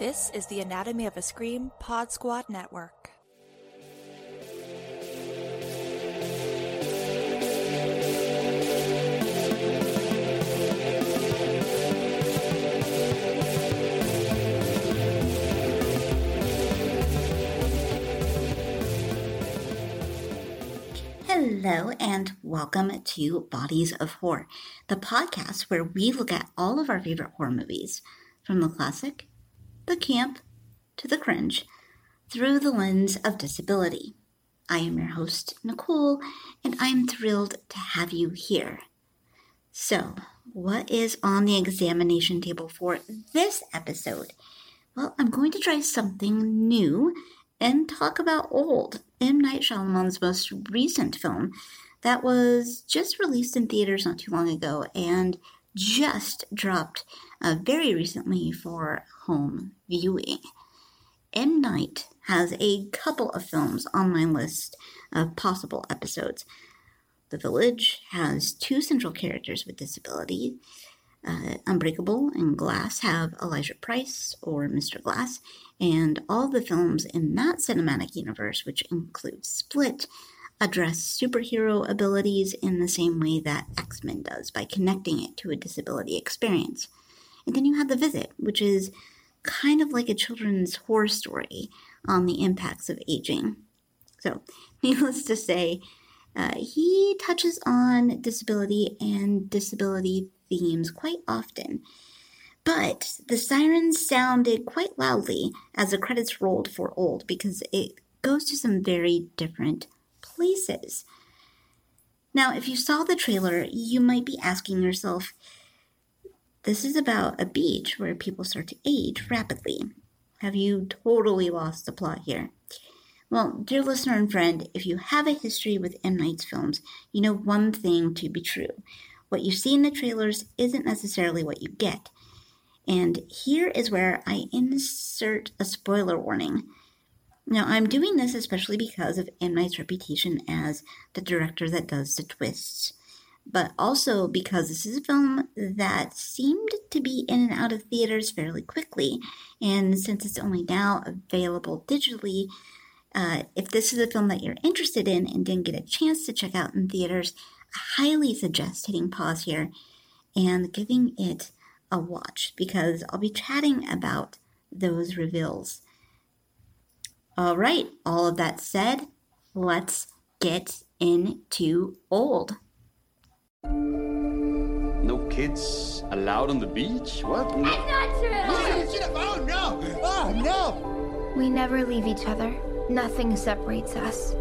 This is the Anatomy of a Scream Pod Squad Network. Hello, and welcome to Bodies of Horror, the podcast where we look at all of our favorite horror movies, from the classic, the camp, to the cringe, through the lens of disability. I am your host, Nicole, and I'm thrilled to have you here. So, what is on the examination table for this episode? Well, I'm going to try something new and talk about Old, M. Night Shyamalan's most recent film that was just released in theaters not too long ago and just dropped uh, very recently for home viewing. M. Night has a couple of films on my list of possible episodes. The Village has two central characters with disability. Uh, Unbreakable and Glass have Elijah Price or Mr. Glass, and all the films in that cinematic universe, which includes Split, address superhero abilities in the same way that X Men does by connecting it to a disability experience. And then you have The Visit, which is kind of like a children's horror story on the impacts of aging. So, needless to say, uh, he touches on disability and disability themes quite often. But the sirens sounded quite loudly as the credits rolled for Old because it goes to some very different places. Now, if you saw the trailer, you might be asking yourself, this is about a beach where people start to age rapidly. Have you totally lost the plot here? Well, dear listener and friend, if you have a history with M. Night's films, you know one thing to be true. What you see in the trailers isn't necessarily what you get. And here is where I insert a spoiler warning. Now, I'm doing this especially because of M. Night's reputation as the director that does the twists but also because this is a film that seemed to be in and out of theaters fairly quickly. And since it's only now available digitally, uh, if this is a film that you're interested in and didn't get a chance to check out in theaters, I highly suggest hitting pause here and giving it a watch because I'll be chatting about those reveals. All right, all of that said, let's get into old. No kids allowed on the beach? What? That's not true! Oh, oh no! Oh no! We never leave each other. Nothing separates us.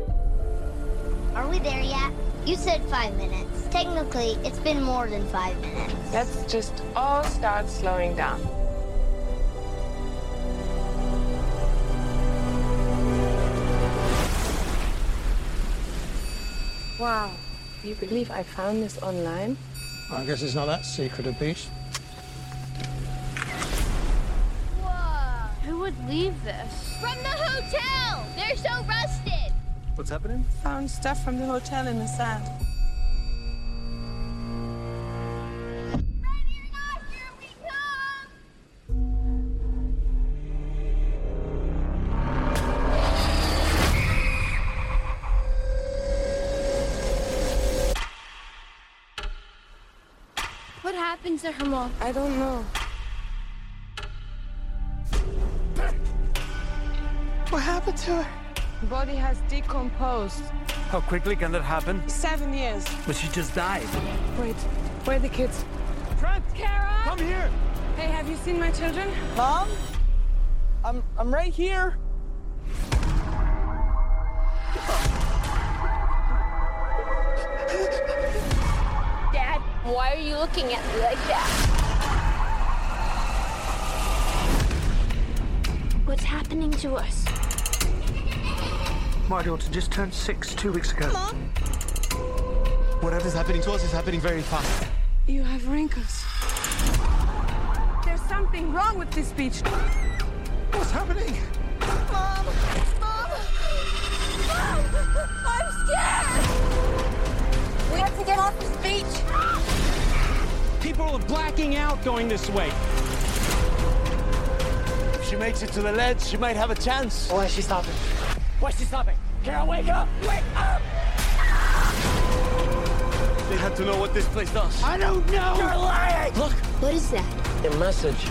Are we there yet? You said five minutes. Technically, it's been more than five minutes. Let's just all start slowing down. Wow. Do you believe I found this online? I guess it's not that secret a beast. Whoa! Who would leave this? From the hotel! They're so rusted! What's happening? Found stuff from the hotel in the sand. What happened to her, Mom? I don't know. What happened to her? The body has decomposed. How quickly can that happen? Seven years. But she just died. Wait, where are the kids? Trent! Kara! Come here! Hey, have you seen my children? Mom? I'm I'm right here. Why are you looking at me like that? What's happening to us? My daughter just turned six two weeks ago. Mom? Whatever's happening to us is happening very fast. You have wrinkles. There's something wrong with this beach. What's happening? Mom! Mom! Mom! I'm scared! We have to get off this beach! People are blacking out going this way. If she makes it to the ledge, she might have a chance. Why is she stopping? Why is she stopping? Kara, wake up! Wake up! They had to know what this place does. I don't know! You're lying! Look, What is that? A message.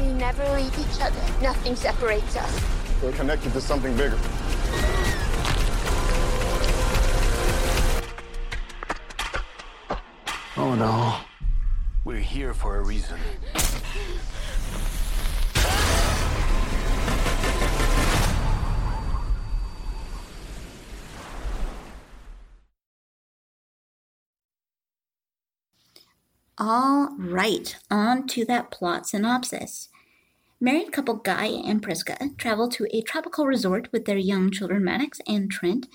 We never leave each other. Nothing separates us. We're connected to something bigger. Oh no. We're here for a reason. All right, on to that plot synopsis. Married couple Guy and Prisca travel to a tropical resort with their young children Maddox and Trent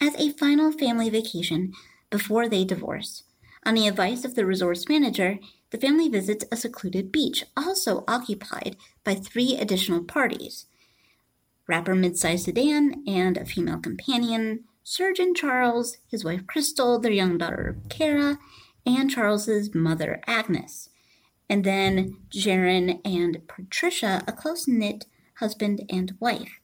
as a final family vacation before they divorce. On the advice of the resort's manager, the family visits a secluded beach, also occupied by three additional parties rapper midsize sedan and a female companion, Surgeon Charles, his wife Chrystal, their young daughter Kara, and Charles's mother Agnes. And then Jarin and Patricia, a close knit husband and wife.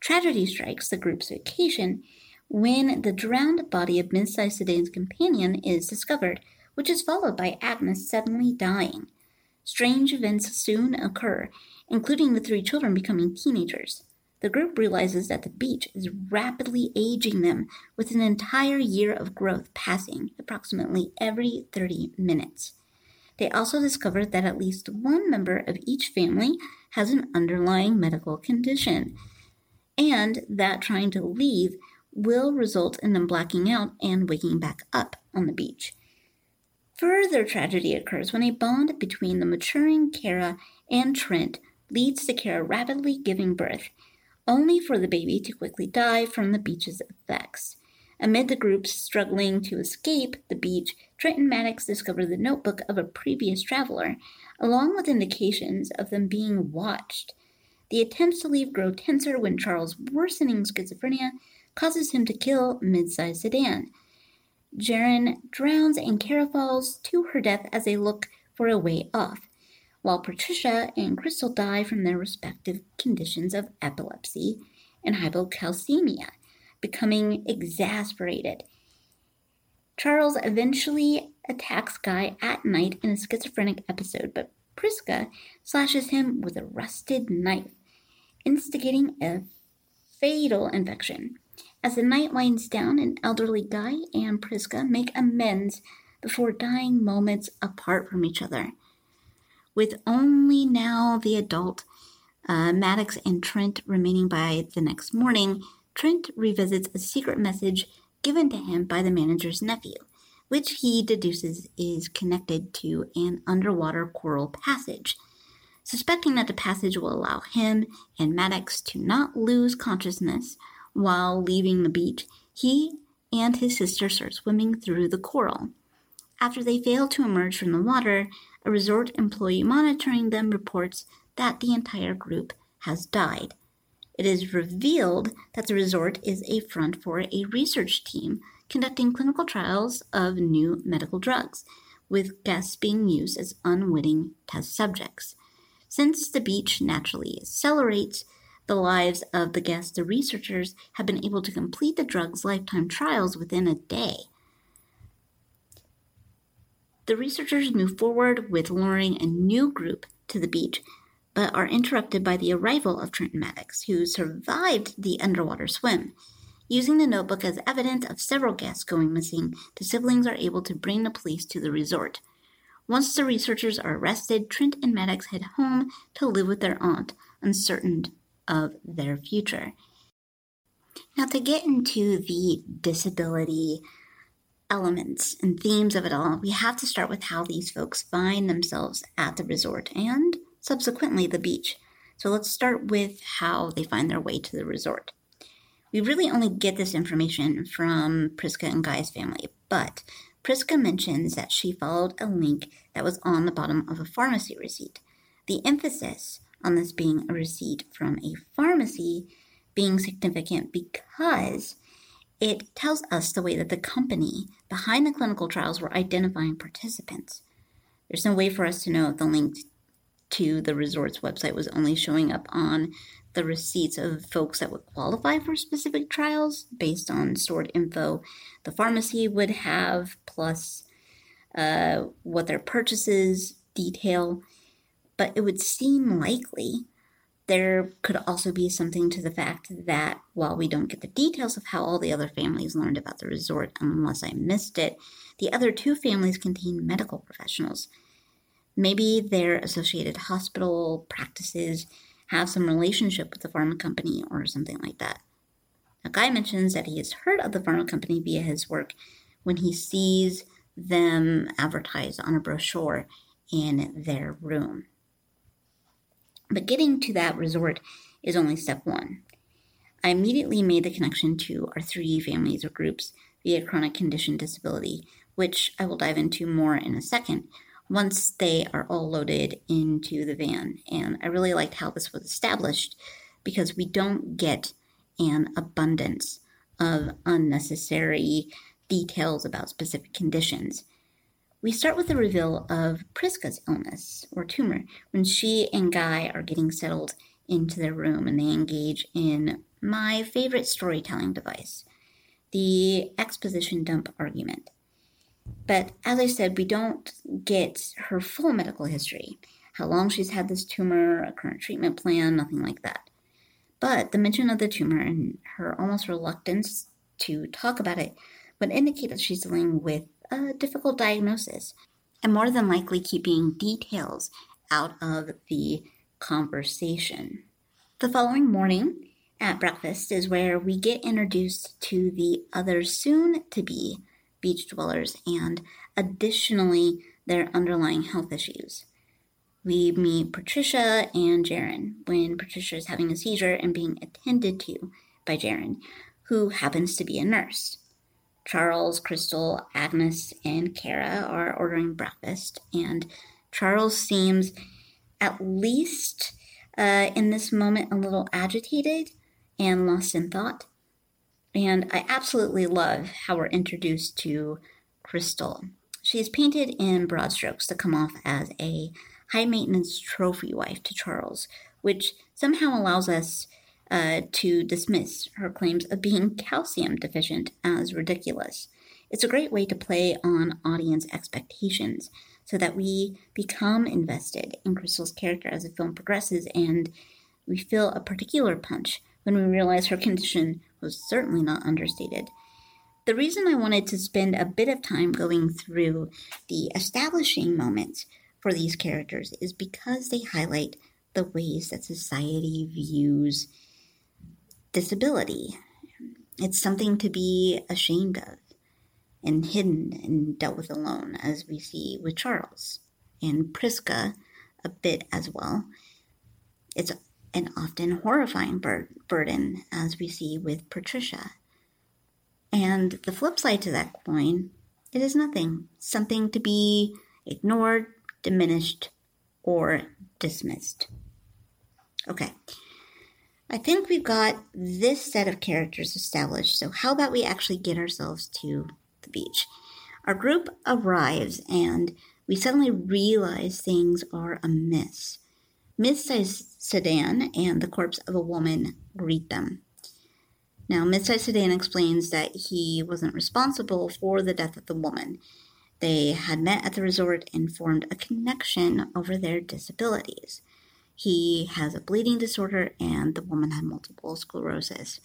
Tragedy strikes the group's vacation when the drowned body of midsize sedan's companion is discovered, which is followed by Agnes suddenly dying. Strange events soon occur, including the three children becoming teenagers. The group realizes that the beach is rapidly aging them, with an entire year of growth passing approximately every 30 minutes. They also discover that at least one member of each family has an underlying medical condition, and that trying to leave will result in them blacking out and waking back up on the beach. Further tragedy occurs when a bond between the maturing Kara and Trent leads to Kara rapidly giving birth, only for the baby to quickly die from the beach's effects. Amid the groups struggling to escape the beach, Trent and Maddox discover the notebook of a previous traveler, along with indications of them being watched. The attempts to leave grow tenser when Charles' worsening schizophrenia causes him to kill mid-sized sedan. Jarin drowns and Kara falls to her death as they look for a way off, while Patricia and Chrystal die from their respective conditions of epilepsy and hypocalcemia, becoming exasperated. Charles eventually attacks Guy at night in a schizophrenic episode, but Prisca slashes him with a rusted knife, instigating a fatal infection. As the night winds down, an elderly Guy and Prisca make amends before dying moments apart from each other. With only now the adult uh, Maddox and Trent remaining by the next morning, Trent revisits a secret message given to him by the manager's nephew, which he deduces is connected to an underwater coral passage. Suspecting that the passage will allow him and Maddox to not lose consciousness while leaving the beach, he and his sister start swimming through the coral. After they fail to emerge from the water, a resort employee monitoring them reports that the entire group has died. It is revealed that the resort is a front for a research team conducting clinical trials of new medical drugs, with guests being used as unwitting test subjects. Since the beach naturally accelerates the lives of the guests, the researchers have been able to complete the drug's lifetime trials within a day. The researchers move forward with luring a new group to the beach, but are interrupted by the arrival of Trent and Maddox, who survived the underwater swim. Using the notebook as evidence of several guests going missing, the siblings are able to bring the police to the resort. Once the researchers are arrested, Trent and Maddox head home to live with their aunt, uncertain of their future. Now, to get into the disability elements and themes of it all, we have to start with how these folks find themselves at the resort and subsequently the beach. So let's start with how they find their way to the resort. We really only get this information from Prisca and Guy's family, but Prisca mentions that she followed a link that was on the bottom of a pharmacy receipt. The emphasis on this being a receipt from a pharmacy being significant because it tells us the way that the company behind the clinical trials were identifying participants. There's no way for us to know if the link to the resort's website was only showing up on the receipts of folks that would qualify for specific trials based on stored info the pharmacy would have, plus uh, what their purchases detail. But it would seem likely there could also be something to the fact that while we don't get the details of how all the other families learned about the resort, unless I missed it, the other two families contain medical professionals. Maybe their associated hospital practices have some relationship with the pharma company or something like that. Now, Guy mentions that he has heard of the pharma company via his work when he sees them advertised on a brochure in their room. But getting to that resort is only step one. I immediately made the connection to our three families or groups via chronic condition disability, which I will dive into more in a second once they are all loaded into the van. And I really liked how this was established because we don't get an abundance of unnecessary details about specific conditions. We start with the reveal of Prisca's illness or tumor when she and Guy are getting settled into their room and they engage in my favorite storytelling device, the exposition dump argument. But as I said, we don't get her full medical history how long she's had this tumor, a current treatment plan, nothing like that. But the mention of the tumor and her almost reluctance to talk about it would indicate that she's dealing with a difficult diagnosis and more than likely keeping details out of the conversation. The following morning at breakfast is where we get introduced to the other soon to be beach dwellers and additionally their underlying health issues. We meet Patricia and Jarin when Patricia is having a seizure and being attended to by Jarin, who happens to be a nurse. Charles, Chrystal, Agnes, and Kara are ordering breakfast, and Charles seems, at least uh, in this moment, a little agitated and lost in thought. And I absolutely love how we're introduced to Chrystal. She's painted in broad strokes to come off as a high maintenance trophy wife to Charles, which somehow allows us uh, to dismiss her claims of being calcium deficient as ridiculous. It's a great way to play on audience expectations so that we become invested in Chrystal's character as the film progresses and we feel a particular punch when we realize her condition was certainly not understated. The reason I wanted to spend a bit of time going through the establishing moments for these characters is because they highlight the ways that society views disability. It's something to be ashamed of and hidden and dealt with alone, as we see with Charles and Prisca a bit as well. It's an often horrifying bur- burden, as we see with Patricia. And the flip side to that coin, it is nothing, something to be ignored, diminished, or dismissed. Okay, I think we've got this set of characters established, so how about we actually get ourselves to the beach? Our group arrives and we suddenly realize things are amiss. Mid-sized sedan and the corpse of a woman greet them. Now, mid-sized sedan explains that he wasn't responsible for the death of the woman. They had met at the resort and formed a connection over their disabilities. He has a bleeding disorder, and the woman had multiple sclerosis.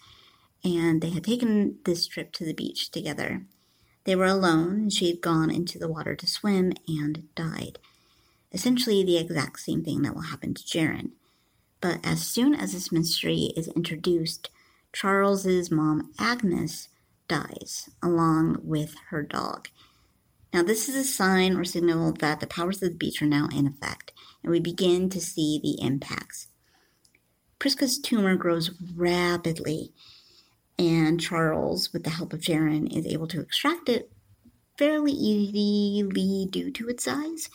And they had taken this trip to the beach together. They were alone, and she had gone into the water to swim and died essentially the exact same thing that will happen to Jarin. But as soon as this mystery is introduced, Charles's mom, Agnes, dies along with her dog. Now, this is a sign or signal that the powers of the beach are now in effect, and we begin to see the impacts. Prisca's tumor grows rapidly, and Charles, with the help of Jarin, is able to extract it fairly easily due to its size.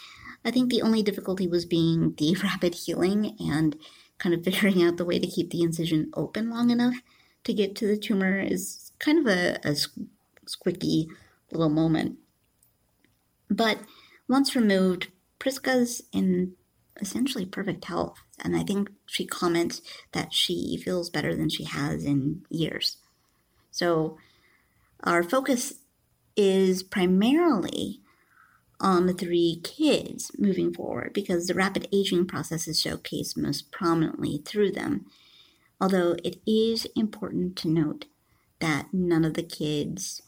I think the only difficulty was being the rapid healing and kind of figuring out the way to keep the incision open long enough to get to the tumor is kind of a, a squicky little moment. But once removed, Prisca's in essentially perfect health. And I think she comments that she feels better than she has in years. So our focus is primarily on the three kids moving forward because the rapid aging process is showcased most prominently through them. Although it is important to note that none of the kids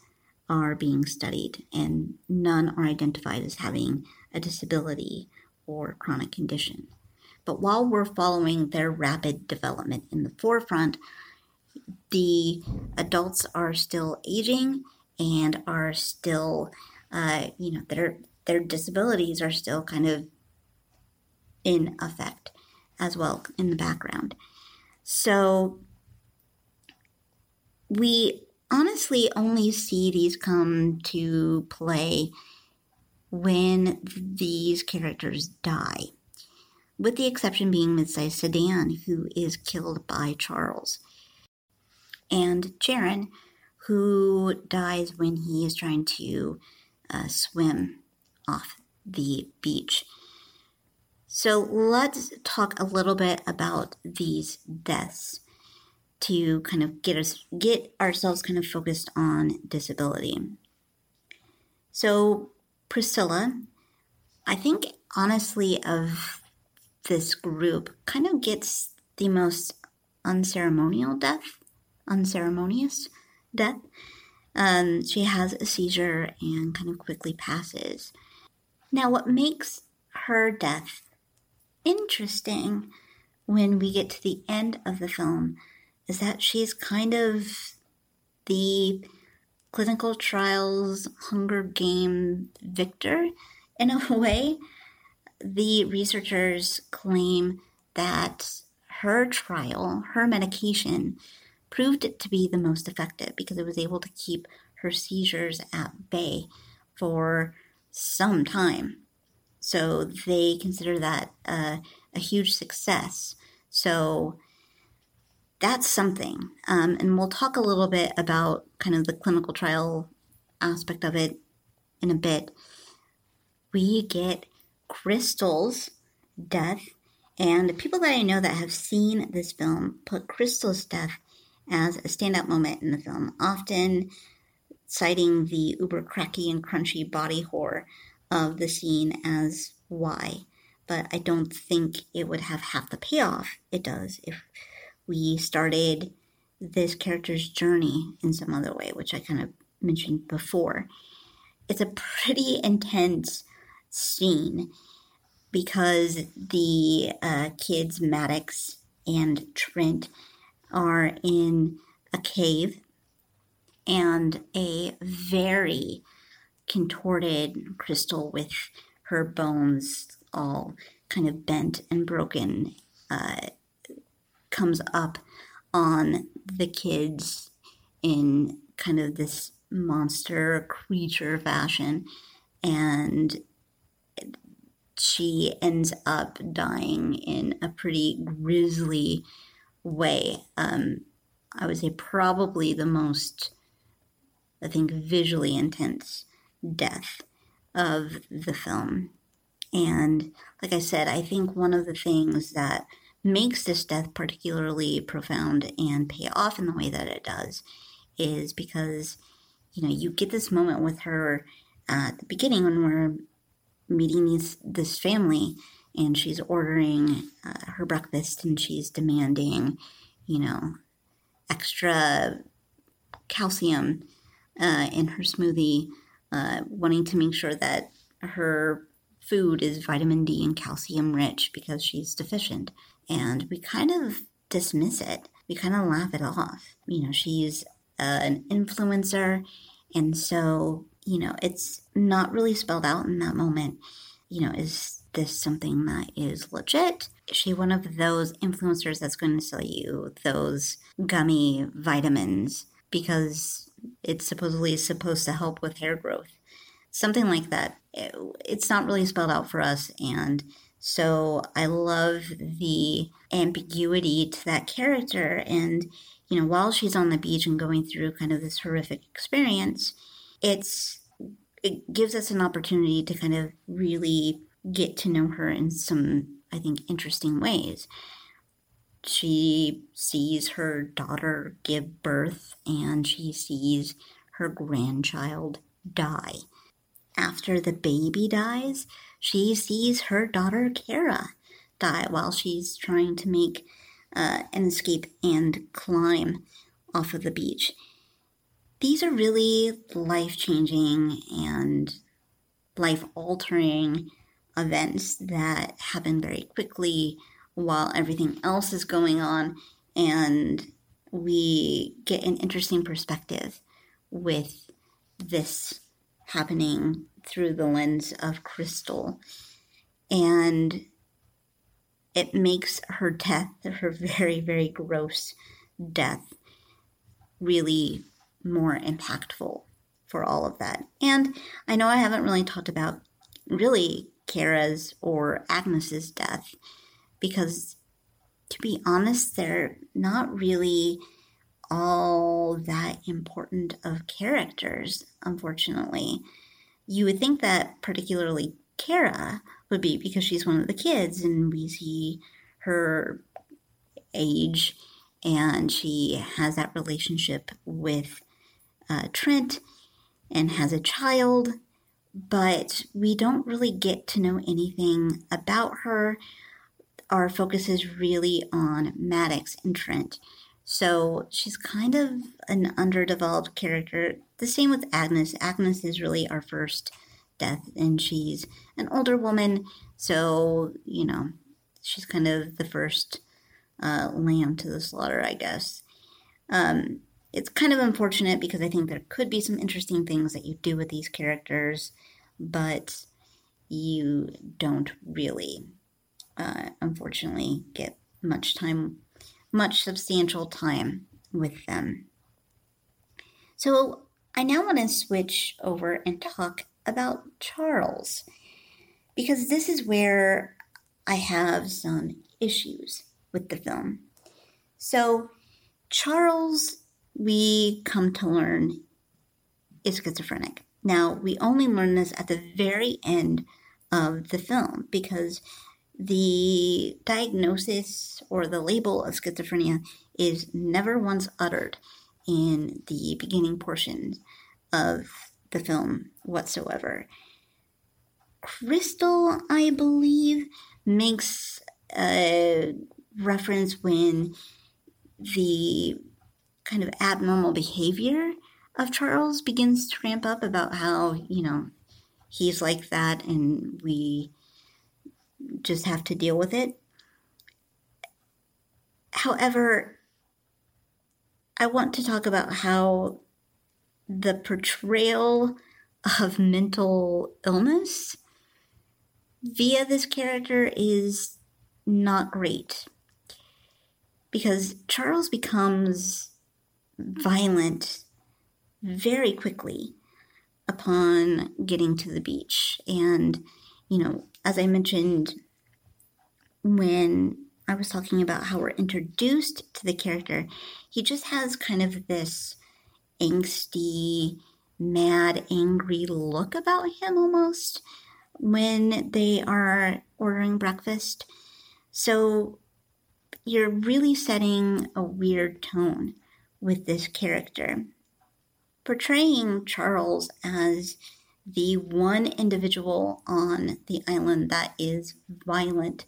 are being studied and none are identified as having a disability or chronic condition. But while we're following their rapid development in the forefront, the adults are still aging and are still, uh, you know, their their disabilities are still kind of in effect as well in the background. So we honestly only see these come to play when these characters die, with the exception being Mid-sized Sedan, who is killed by Charles, and Jarin, who dies when he is trying to uh, swim off the beach. So let's talk a little bit about these deaths to kind of get us get ourselves kind of focused on disability. So Priscilla, I think honestly of this group kind of gets the most unceremonial death, unceremonious death. Um, she has a seizure and kind of quickly passes. Now, what makes her death interesting when we get to the end of the film is that she's kind of the clinical trials Hunger Game victor in a way. The researchers claim that her trial, her medication, proved it to be the most effective because it was able to keep her seizures at bay for some time. So they consider that uh, a huge success. So that's something. Um, and we'll talk a little bit about kind of the clinical trial aspect of it in a bit. We get Chrystal's death, and people that I know that have seen this film put Chrystal's death as a standout moment in the film, often citing the uber cracky and crunchy body horror of the scene as why. But I don't think it would have half the payoff it does if we started this character's journey in some other way, which I kind of mentioned before. It's a pretty intense scene because the uh, kids, Maddox and Trent, are in a cave and a very contorted Chrystal with her bones all kind of bent and broken uh, comes up on the kids in kind of this monster creature fashion and she ends up dying in a pretty grisly way. Um, I would say probably the most, I think, visually intense death of the film. And like I said, I think one of the things that makes this death particularly profound and pay off in the way that it does is because you know you get this moment with her at the beginning when we're meeting these this family and she's ordering uh, her breakfast and she's demanding you know extra calcium uh, in her smoothie uh, wanting to make sure that her food is vitamin D and calcium rich because she's deficient and we kind of dismiss it. We kind of laugh it off. You know, she's uh, an influencer, and so you know, it's not really spelled out in that moment. You know, is this something that is legit? Is she one of those influencers that's going to sell you those gummy vitamins because it's supposedly supposed to help with hair growth? Something like that. It, it's not really spelled out for us, and so I love the ambiguity to that character. And, you know, while she's on the beach and going through kind of this horrific experience, it's, it gives us an opportunity to kind of really get to know her in some I think, interesting ways. She sees her daughter give birth and she sees her grandchild die. After the baby dies, she sees her daughter Kara die while she's trying to make uh, an escape and climb off of the beach. These are really life changing and life altering events that happen very quickly while everything else is going on. And we get an interesting perspective with this happening through the lens of Chrystal. And it makes her death, her very, very gross death, really more impactful for all of that. And I know I haven't really talked about really Kara's or Agnes's death because to be honest, they're not really all that important of characters, unfortunately. You would think that particularly Kara would be because she's one of the kids and we see her age and she has that relationship with uh, Trent and has a child, but we don't really get to know anything about her. Our focus is really on Maddox and Trent. So she's kind of an underdeveloped character. The same with Agnes. Agnes is really our first death, and she's an older woman. So, you know, she's kind of the first uh, lamb to the slaughter, I guess. Um, it's kind of unfortunate because I think there could be some interesting things that you do with these characters, but you don't really, uh, unfortunately, get much time, much substantial time with them. So I now want to switch over and talk about Charles because this is where I have some issues with the film. So, Charles we come to learn is schizophrenic. Now, we only learn this at the very end of the film because the diagnosis or the label of schizophrenia is never once uttered in the beginning portions of the film whatsoever. Chrystal, I believe, makes a reference when the kind of abnormal behavior of Charles begins to ramp up about how, you know, he's like that and we just have to deal with it. However, I want to talk about how the portrayal of mental illness via this character is not great. Because Charles becomes violent very quickly upon getting to the beach. And, you know, as I mentioned when I was talking about how we're introduced to the character, he just has kind of this angsty, mad, angry look about him almost when they are ordering breakfast. So you're really setting a weird tone with this character. Portraying Charles as the one individual on the island that is violent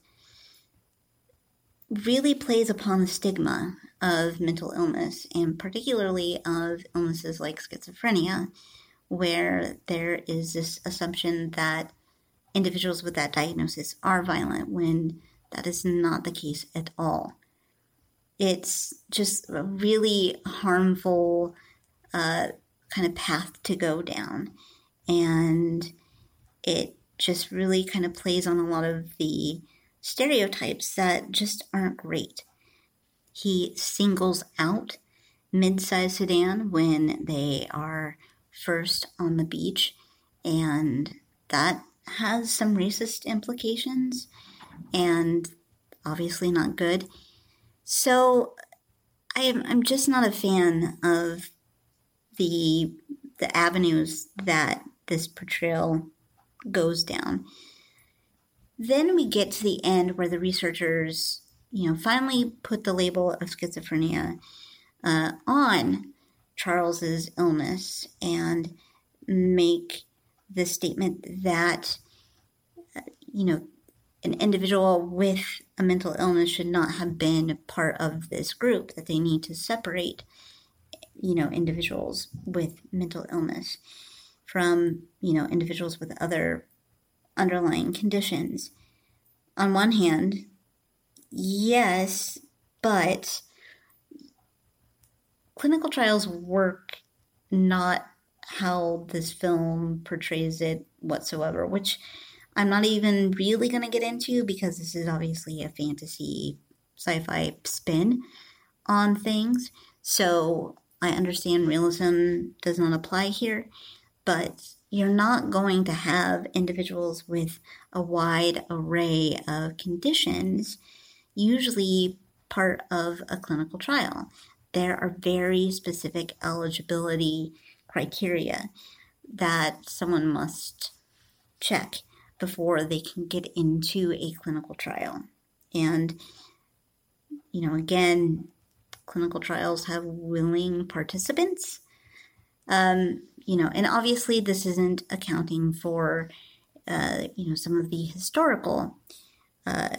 really plays upon the stigma of mental illness and particularly of illnesses like schizophrenia, where there is this assumption that individuals with that diagnosis are violent when that is not the case at all it's just a really harmful uh, kind of path to go down. And it just really kind of plays on a lot of the stereotypes that just aren't great. He singles out mid-sized sedan when they are first on the beach, and that has some racist implications and obviously not good. So I'm I'm just not a fan of the the avenues that this portrayal goes down. then we get to the end where the researchers, you know, finally put the label of schizophrenia uh, on Charles's illness and make the statement that, uh, you know, an individual with a mental illness should not have been part of this group, that they need to separate, you know, individuals with mental illness from, you know, individuals with other underlying conditions. On one hand, yes, but clinical trials work not how this film portrays it whatsoever, which I'm not even really going to get into because this is obviously a fantasy sci fi spin on things. So I understand realism does not apply here, but you're not going to have individuals with a wide array of conditions, usually part of a clinical trial. There are very specific eligibility criteria that someone must check before they can get into a clinical trial. And, you know, again, clinical trials have willing participants. Um, you know, and obviously this isn't accounting for, uh, you know, some of the historical uh,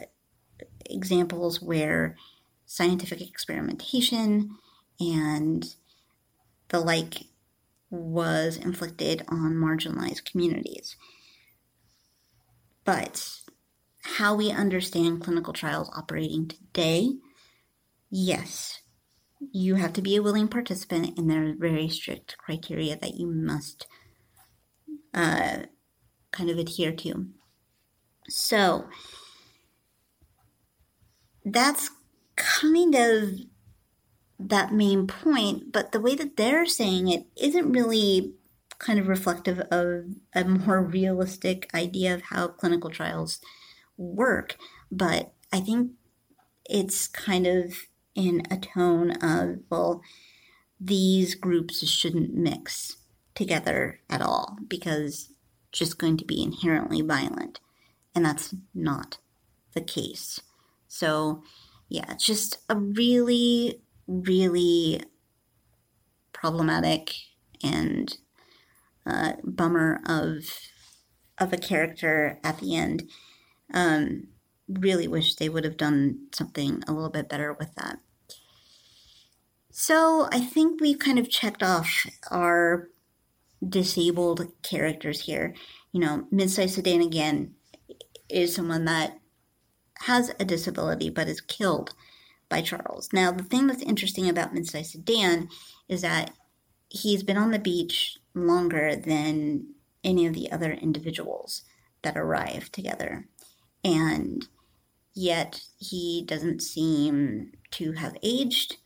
examples where scientific experimentation and the like was inflicted on marginalized communities. But how we understand clinical trials operating today, yes, you have to be a willing participant, and there are very strict criteria that you must uh, kind of adhere to. So that's kind of that main point, but the way that they're saying it isn't really kind of reflective of a more realistic idea of how clinical trials work. But I think it's kind of in a tone of, well, these groups shouldn't mix together at all because it's just going to be inherently violent. And that's not the case. So, yeah, it's just a really, really problematic and uh, bummer of of a character at the end. Um, really wish they would have done something a little bit better with that. So I think we've kind of checked off our disabled characters here. You know, Mid-sized Sedan again is someone that has a disability but is killed by Charles. Now, the thing that's interesting about Mid-sized Sedan is that he's been on the beach longer than any of the other individuals that arrive together. And yet he doesn't seem to have aged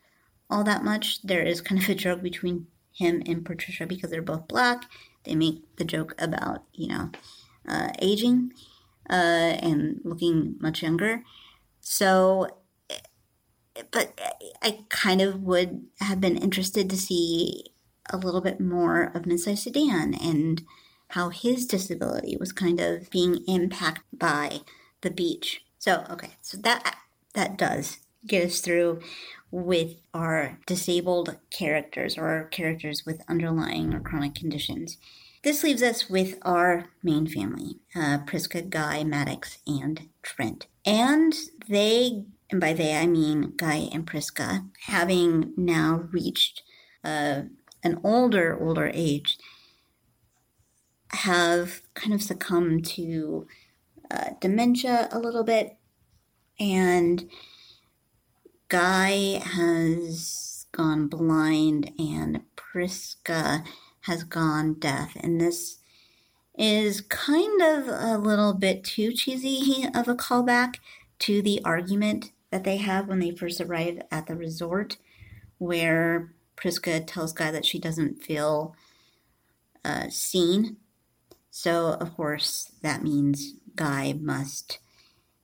all that much. There is kind of a joke between him and Patricia because they're both black. They make the joke about, you know, uh, aging uh, and looking much younger. So, but I kind of would have been interested to see a little bit more of Mid-sized Sedan and how his disability was kind of being impacted by the beach. So, okay, so that that does get us through with our disabled characters or our characters with underlying or chronic conditions. This leaves us with our main family uh, Prisca, Guy, Maddox, and Trent. And they, and by they I mean Guy and Prisca, having now reached uh, an older, older age have kind of succumbed to uh, dementia a little bit. And Guy has gone blind, and Prisca has gone deaf. And this is kind of a little bit too cheesy of a callback to the argument that they have when they first arrive at the resort, where Prisca tells Guy that she doesn't feel uh, seen. So, of course, that means Guy must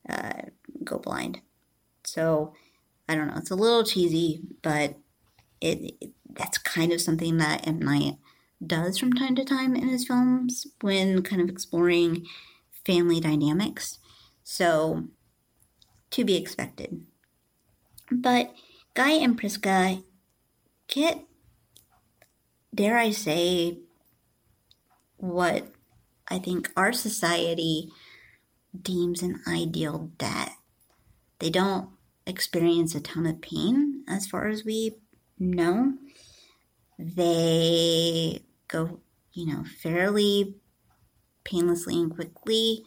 uh, go blind. So, I don't know. It's a little cheesy, but it, it that's kind of something that M. Night does from time to time in his films when kind of exploring family dynamics. So, to be expected. But Guy and Prisca get, dare I say, what I think our society deems an ideal death. They don't experience a ton of pain as far as we know. They go, you know, fairly painlessly and quickly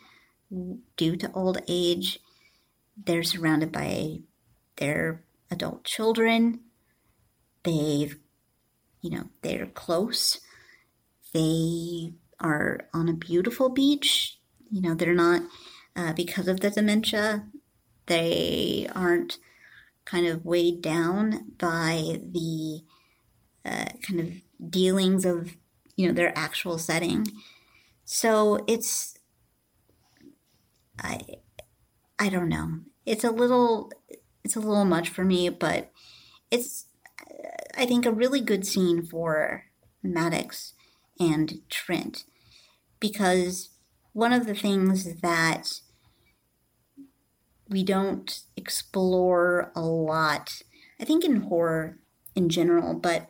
due to old age. They're surrounded by their adult children. They've, you know, they're close. They are on a beautiful beach. You know, they're not, uh, because of the dementia, they aren't kind of weighed down by the uh, kind of dealings of, you know, their actual setting. So it's, I, I don't know. It's a little, it's a little much for me, but it's, I think, a really good scene for Maddox and Trent because one of the things that we don't explore a lot, I think in horror in general, but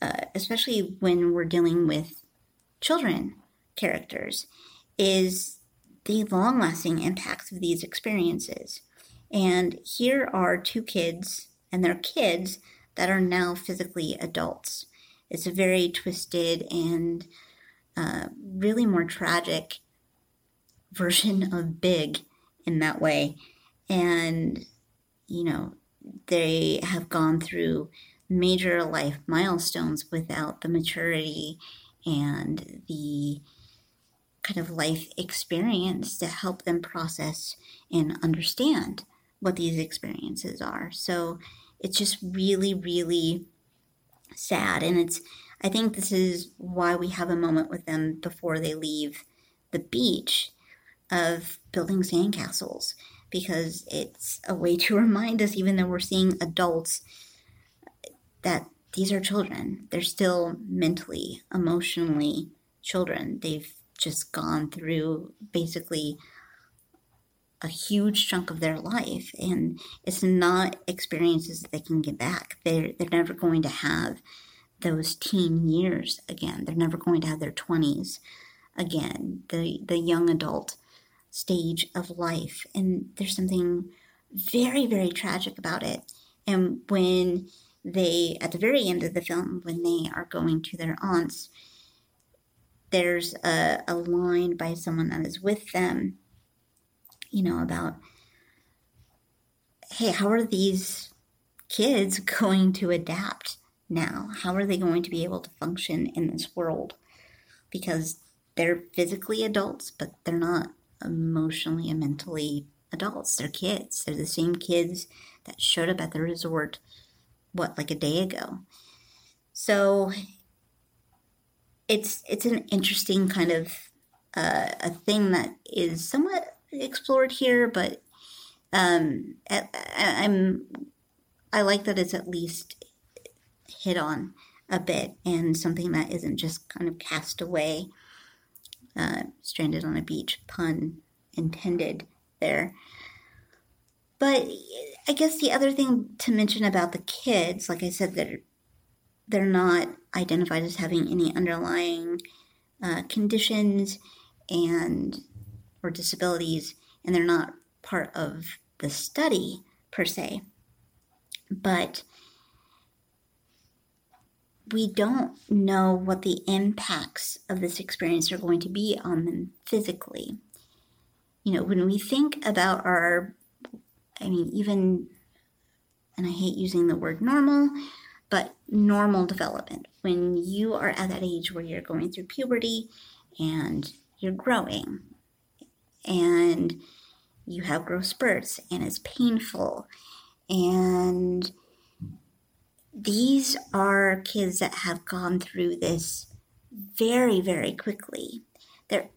uh, especially when we're dealing with children characters, is the long lasting impacts of these experiences. And here are two kids and their kids that are now physically adults. It's a very twisted and uh, really more tragic version of Big in that way. And, you know, they have gone through major life milestones without the maturity and the kind of life experience to help them process and understand what these experiences are. So it's just really, really sad. And it's, I think this is why we have a moment with them before they leave the beach of building sandcastles, because it's a way to remind us, even though we're seeing adults, that these are children. They're still mentally, emotionally children. They've just gone through basically a huge chunk of their life and it's not experiences that they can get back they're they're never going to have those teen years again they're never going to have their 20s again the the young adult stage of life and there's something very very tragic about it and when they at the very end of the film when they are going to their aunts there's a, a line by someone that is with them you know, about, hey, how are these kids going to adapt now? How are they going to be able to function in this world? Because they're physically adults, but they're not emotionally and mentally adults. They're kids. They're the same kids that showed up at the resort, what, like a day ago. So it's it's an interesting kind of uh, a thing that is somewhat explored here, but um, I'm I like that it's at least hit on a bit and something that isn't just kind of cast away, uh, stranded on a beach, pun intended there. But I guess the other thing to mention about the kids, like I said, they're they're not identified as having any underlying uh, conditions and or disabilities, and they're not part of the study per se. But we don't know what the impacts of this experience are going to be on them physically. You know, when we think about our, I mean, even, and I hate using the word normal, but normal development, when you are at that age where you're going through puberty and you're growing and you have growth spurts and it's painful. And these are kids that have gone through this very, very quickly. They're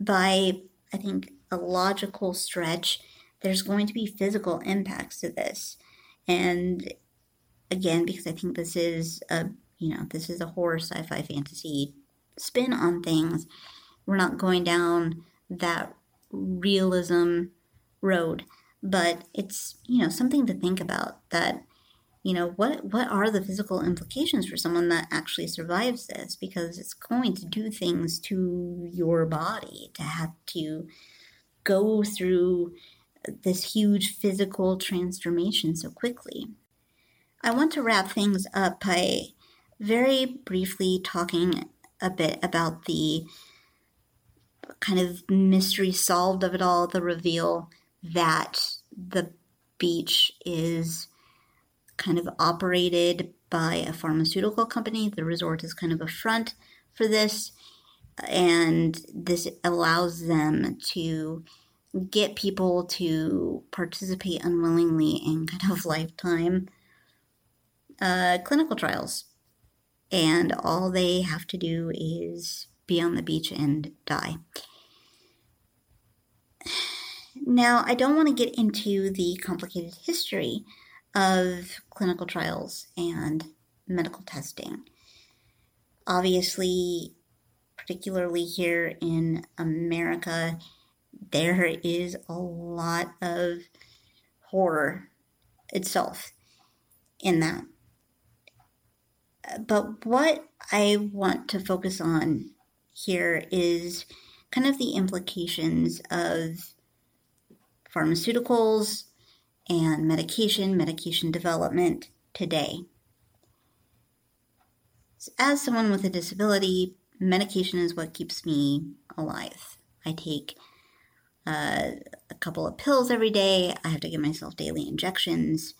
by, I think, a logical stretch, there's going to be physical impacts to this. And again, because I think this is a, you know, this is a horror sci fi fantasy spin on things, we're not going down that realism road, but it's, you know, something to think about that you know what what are the physical implications for someone that actually survives this? Because it's going to do things to your body to have to go through this huge physical transformation so quickly. I want to wrap things up by very briefly talking a bit about the kind of mystery solved of it all the reveal that the beach is kind of operated by a pharmaceutical company. The resort is kind of a front for this, and this allows them to get people to participate unwillingly in kind of lifetime uh, clinical trials. And all they have to do is be on the beach and die. Now, I don't want to get into the complicated history of clinical trials and medical testing. Obviously, particularly here in America, there is a lot of horror itself in that. But what I want to focus on here is kind of the implications of pharmaceuticals and medication, medication development today. As someone with a disability, medication is what keeps me alive. I take uh, a couple of pills every day. I have to give myself daily injections.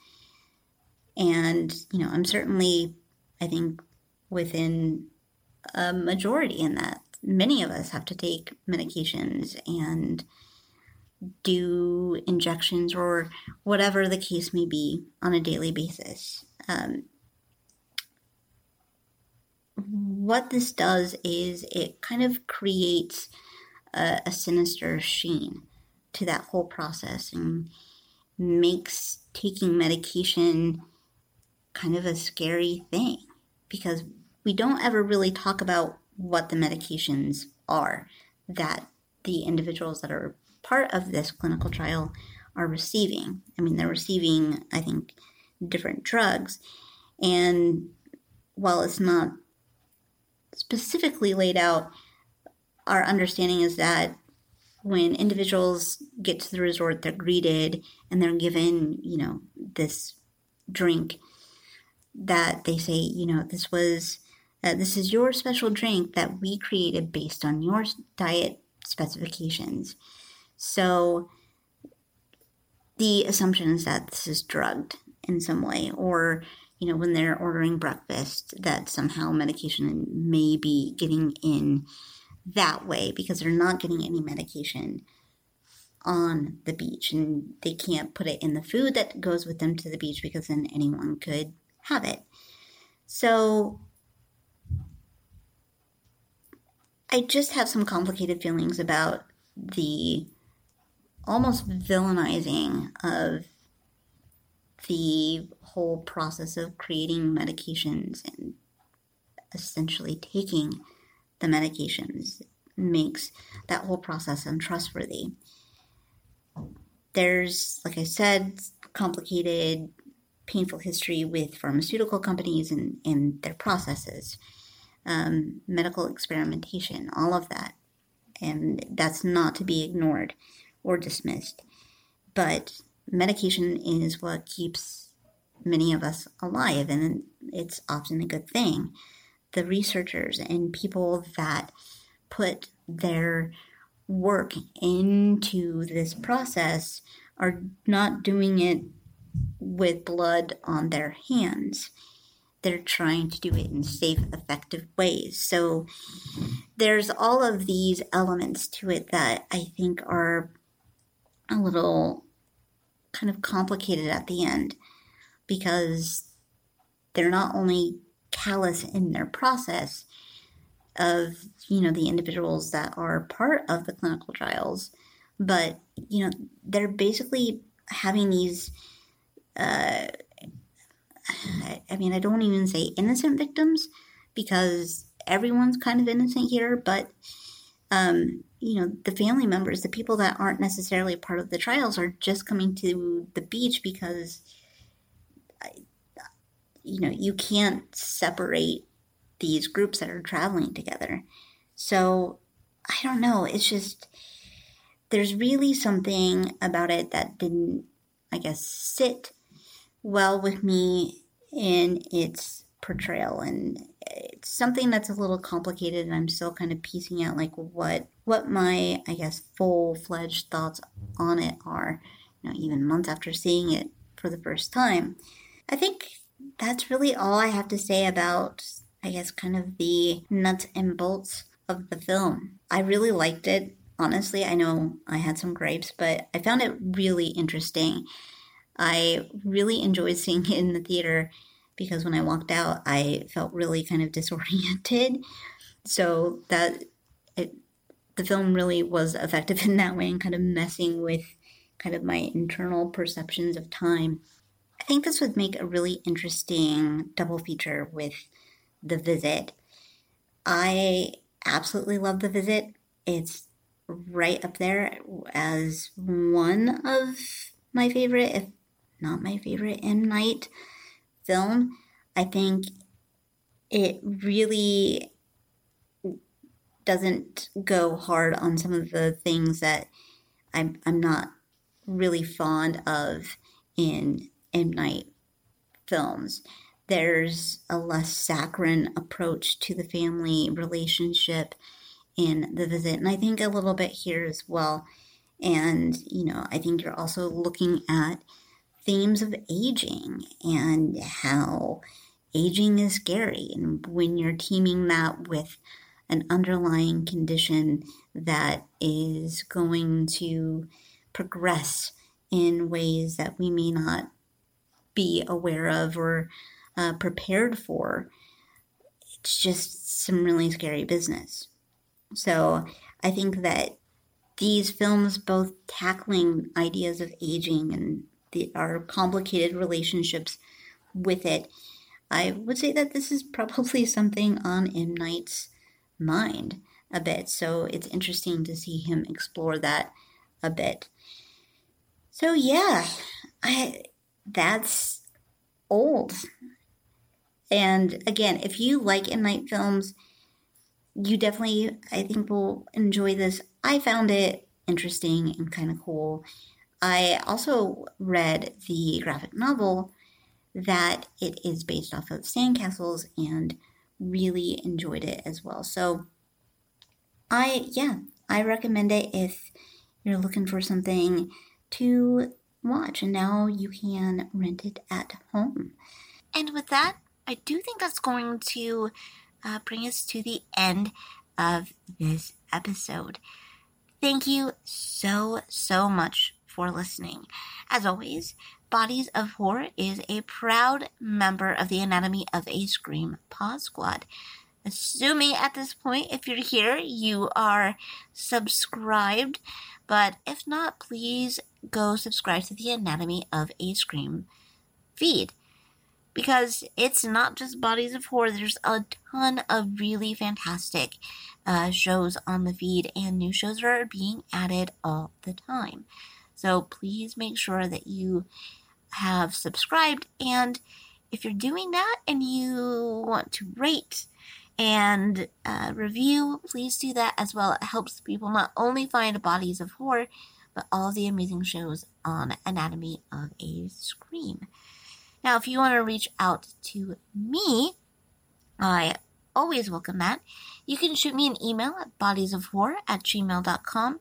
And, you know, I'm certainly, I think, within a majority in that. Many of us have to take medications and do injections or whatever the case may be on a daily basis. Um, what this does is it kind of creates a, a sinister sheen to that whole process and makes taking medication kind of a scary thing because we don't ever really talk about what the medications are that the individuals that are part of this clinical trial are receiving. I mean, they're receiving, I think, different drugs. And while it's not specifically laid out, our understanding is that when individuals get to the resort, they're greeted and they're given, you know, this drink that they say, you know, this was, uh, this is your special drink that we created based on your diet specifications. So the assumption is that this is drugged in some way, or you know, when they're ordering breakfast, that somehow medication may be getting in that way because they're not getting any medication on the beach and they can't put it in the food that goes with them to the beach because then anyone could have it. So I just have some complicated feelings about the almost villainizing of the whole process of creating medications and essentially taking the medications makes that whole process untrustworthy. There's, like I said, complicated, painful history with pharmaceutical companies and, and their processes, um, medical experimentation, all of that. And that's not to be ignored or dismissed. But medication is what keeps many of us alive, and it's often a good thing. The researchers and people that put their work into this process are not doing it with blood on their hands. They're trying to do it in safe, effective ways. So there's all of these elements to it that I think are a little kind of complicated at the end because they're not only callous in their process of you know the individuals that are part of the clinical trials but you know they're basically having these uh, i mean i don't even say innocent victims because everyone's kind of innocent here but um, you know, the family members, the people that aren't necessarily part of the trials are just coming to the beach because, you know, you can't separate these groups that are traveling together. So I don't know. It's just, there's really something about it that didn't, I guess, sit well with me in its portrayal. And it's something that's a little complicated and I'm still kind of piecing out like what what my I guess full fledged thoughts on it are, you know, even months after seeing it for the first time. I think that's really all I have to say about I guess kind of the nuts and bolts of the film. I really liked it. Honestly, I know I had some gripes, but I found it really interesting. I really enjoyed seeing it in the theater because when I walked out, I felt really kind of disoriented. So that it, the film really was effective in that way and kind of messing with kind of my internal perceptions of time. I think this would make a really interesting double feature with The Visit. I absolutely love The Visit. It's right up there as one of my favorite, if not my favorite, M. Night film. I think it really doesn't go hard on some of the things that I'm, I'm not really fond of in M. Night films. There's a less saccharine approach to the family relationship in The Visit, and I think a little bit here as well. And, you know, I think you're also looking at themes of aging and how aging is scary. And when you're teaming that with an underlying condition that is going to progress in ways that we may not be aware of or uh, prepared for, it's just some really scary business. So I think that these films, both tackling ideas of aging and the, our complicated relationships with it, I would say that this is probably something on M. Night's mind a bit. So it's interesting to see him explore that a bit. So yeah, I that's old. And again, if you like M. Night films, you definitely, I think, will enjoy this. I found it interesting and kind of cool. I also read the graphic novel that it is based off of Sandcastles and really enjoyed it as well. So, I, yeah, I recommend it if you're looking for something to watch. And now you can rent it at home. And with that, I do think that's going to uh, bring us to the end of this episode. Thank you so, so much for listening. As always, Bodies of Horror is a proud member of the Anatomy of a Scream Pod Squad. Assuming at this point, if you're here, you are subscribed. But if not, please go subscribe to the Anatomy of a Scream feed because it's not just bodies of horror. There's a ton of really fantastic uh, shows on the feed, and new shows are being added all the time. So please make sure that you have subscribed. And if you're doing that and you want to rate and uh, review, please do that as well. It helps people not only find bodies of horror, but all the amazing shows on Anatomy of a Scream. Now, if you want to reach out to me, I always welcome that. You can shoot me an email at bodiesofhorror at gmail.com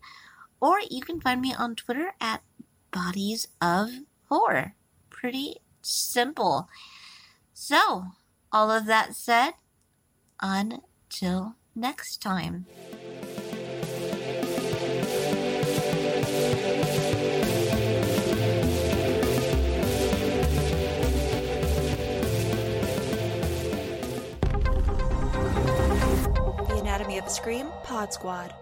or you can find me on Twitter at bodies of horror. Pretty simple. So, all of that said, until next time. The Anatomy of a Scream Pod Squad.